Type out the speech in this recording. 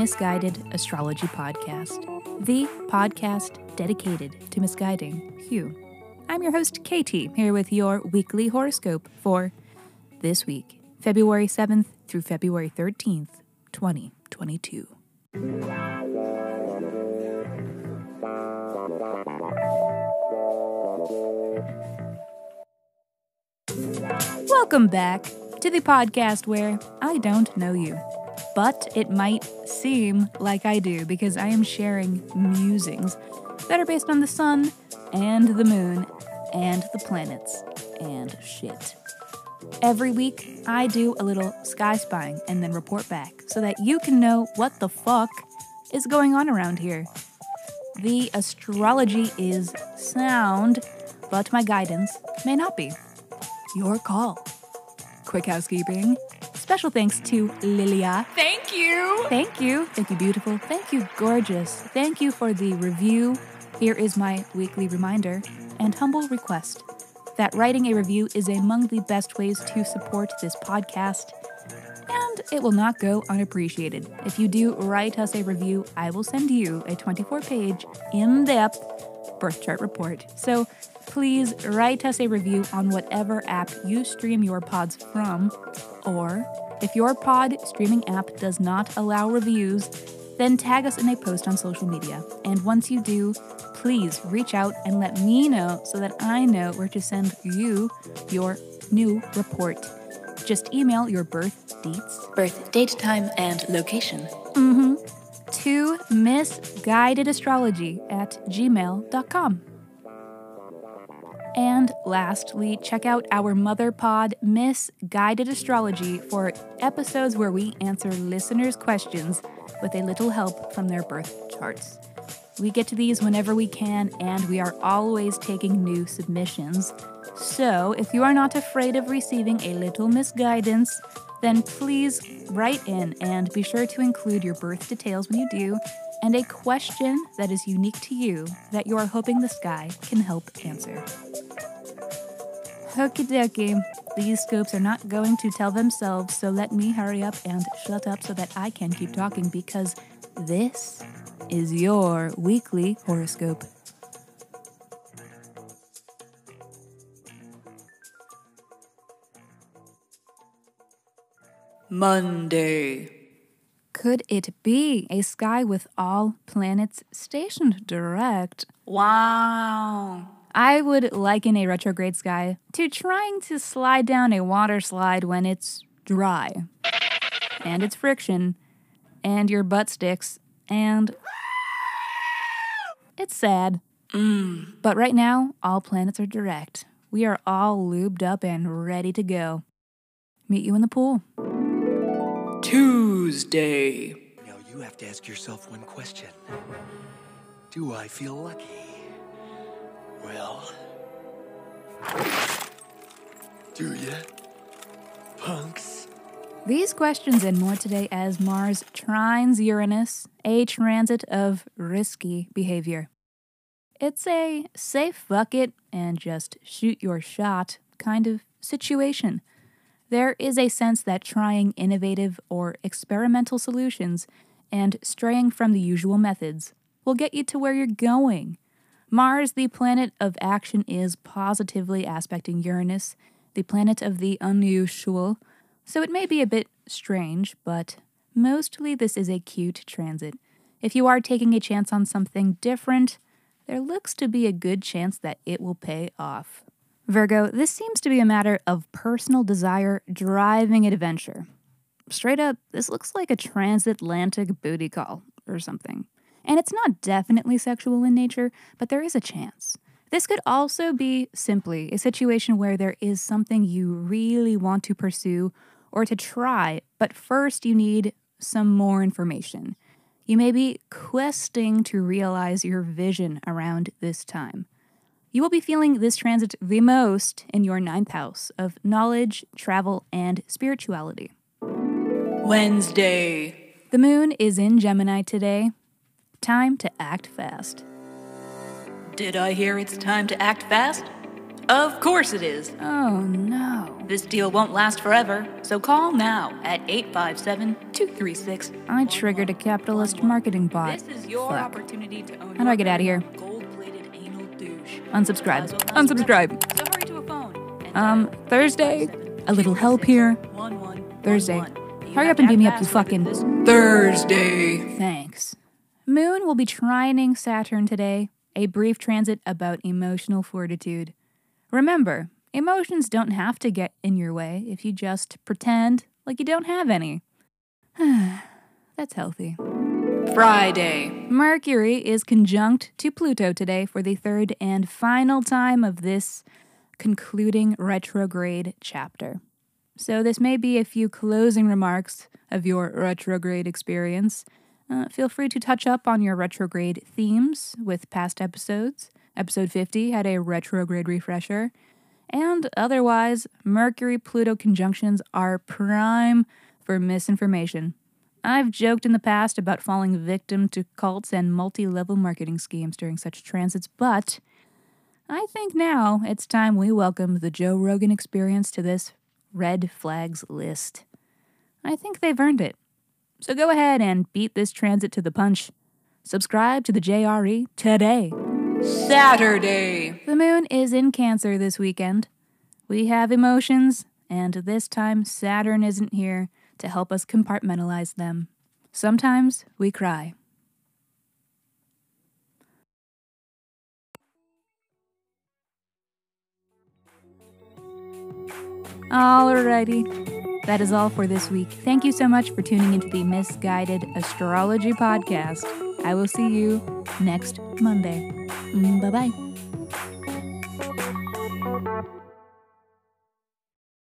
Miss Guided Astrology Podcast, the podcast dedicated to misguiding you. I'm your host, Katie, here with your weekly horoscope for this week, February 7th through February 13th, 2022. Welcome back to the podcast where I don't know you, but it might seem like I do because I am sharing musings that are based on the sun and the moon and the planets and shit. Every week, I do a little sky spying and then report back so that you can know what the fuck is going on around here. The astrology is sound, but my guidance may not be. Your call. Quick housekeeping. Special thanks to Lilia. Thank you. Thank you. Thank you, beautiful. Thank you, gorgeous. Thank you for the review. Here is my weekly reminder and humble request that writing a review is among the best ways to support this podcast, and it will not go unappreciated. If you do write us a review, I will send you a 24 page, in depth birth chart report. So please write us a review on whatever app you stream your pods from, or if your pod streaming app does not allow reviews, then tag us in a post on social media. And once you do, please reach out and let me know so that I know where to send you your new report. Just email your birth dates, birth date, time, and location. Mm-hmm. To misguidedastrology at gmail.com. And lastly, check out our mother pod, Miss Guided Astrology, for episodes where we answer listeners' questions with a little help from their birth charts. We get to these whenever we can, and we are always taking new submissions. So, if you are not afraid of receiving a little misguidance, then please write in and be sure to include your birth details when you do and a question that is unique to you that you are hoping the sky can help answer. Okie dokie. These scopes are not going to tell themselves, so let me hurry up and shut up so that I can keep talking because this is your weekly horoscope. Monday. Could it be a sky with all planets stationed direct? Wow. I would liken a retrograde sky to trying to slide down a water slide when it's dry, and it's friction, and your butt sticks, and it's sad. Mm. But right now, all planets are direct. We are all lubed up and ready to go. Meet you in the pool. Tuesday. Now you have to ask yourself one question. Do I feel lucky? Well, do ya? Punks? These questions and more today as Mars trines Uranus, a transit of risky behavior. It's a safe fuck it and just shoot your shot kind of situation. There is a sense that trying innovative or experimental solutions and straying from the usual methods will get you to where you're going. Mars, the planet of action, is positively aspecting Uranus, the planet of the unusual, so it may be a bit strange, but mostly this is a cute transit. If you are taking a chance on something different, there looks to be a good chance that it will pay off. Virgo, this seems to be a matter of personal desire driving adventure. Straight up, this looks like a transatlantic booty call or something. And it's not definitely sexual in nature, but there is a chance. This could also be simply a situation where there is something you really want to pursue or to try, but first you need some more information. You may be questing to realize your vision around this time. You will be feeling this transit the most in your ninth house of knowledge, travel, and spirituality. Wednesday. The moon is in Gemini today. Time to act fast. Did I hear it's time to act fast? Of course it is. Oh no. This deal won't last forever, so call now at 857 236. I triggered a capitalist marketing bot. This is your Fuck. opportunity to own How do I get out of here? Gold-plated anal douche. Unsubscribe. Unsubscribe. So hurry to a phone. and Um, Thursday, a little help here. Thursday. Hurry up and beat me up, you fucking- Thursday. Thanks. Moon will be trining Saturn today, a brief transit about emotional fortitude. Remember, emotions don't have to get in your way if you just pretend like you don't have any. That's healthy. Friday. Mercury is conjunct to Pluto today for the third and final time of this concluding retrograde chapter. So, this may be a few closing remarks of your retrograde experience. Uh, feel free to touch up on your retrograde themes with past episodes. Episode 50 had a retrograde refresher. And otherwise, Mercury Pluto conjunctions are prime for misinformation. I've joked in the past about falling victim to cults and multi level marketing schemes during such transits, but I think now it's time we welcome the Joe Rogan experience to this red flags list. I think they've earned it. So go ahead and beat this transit to the punch. Subscribe to the JRE today. Saturday. The moon is in Cancer this weekend. We have emotions, and this time Saturn isn't here to help us compartmentalize them. Sometimes we cry. Alrighty. That is all for this week. Thank you so much for tuning into the Miss Guided Astrology Podcast. I will see you next Monday. Mm, bye bye.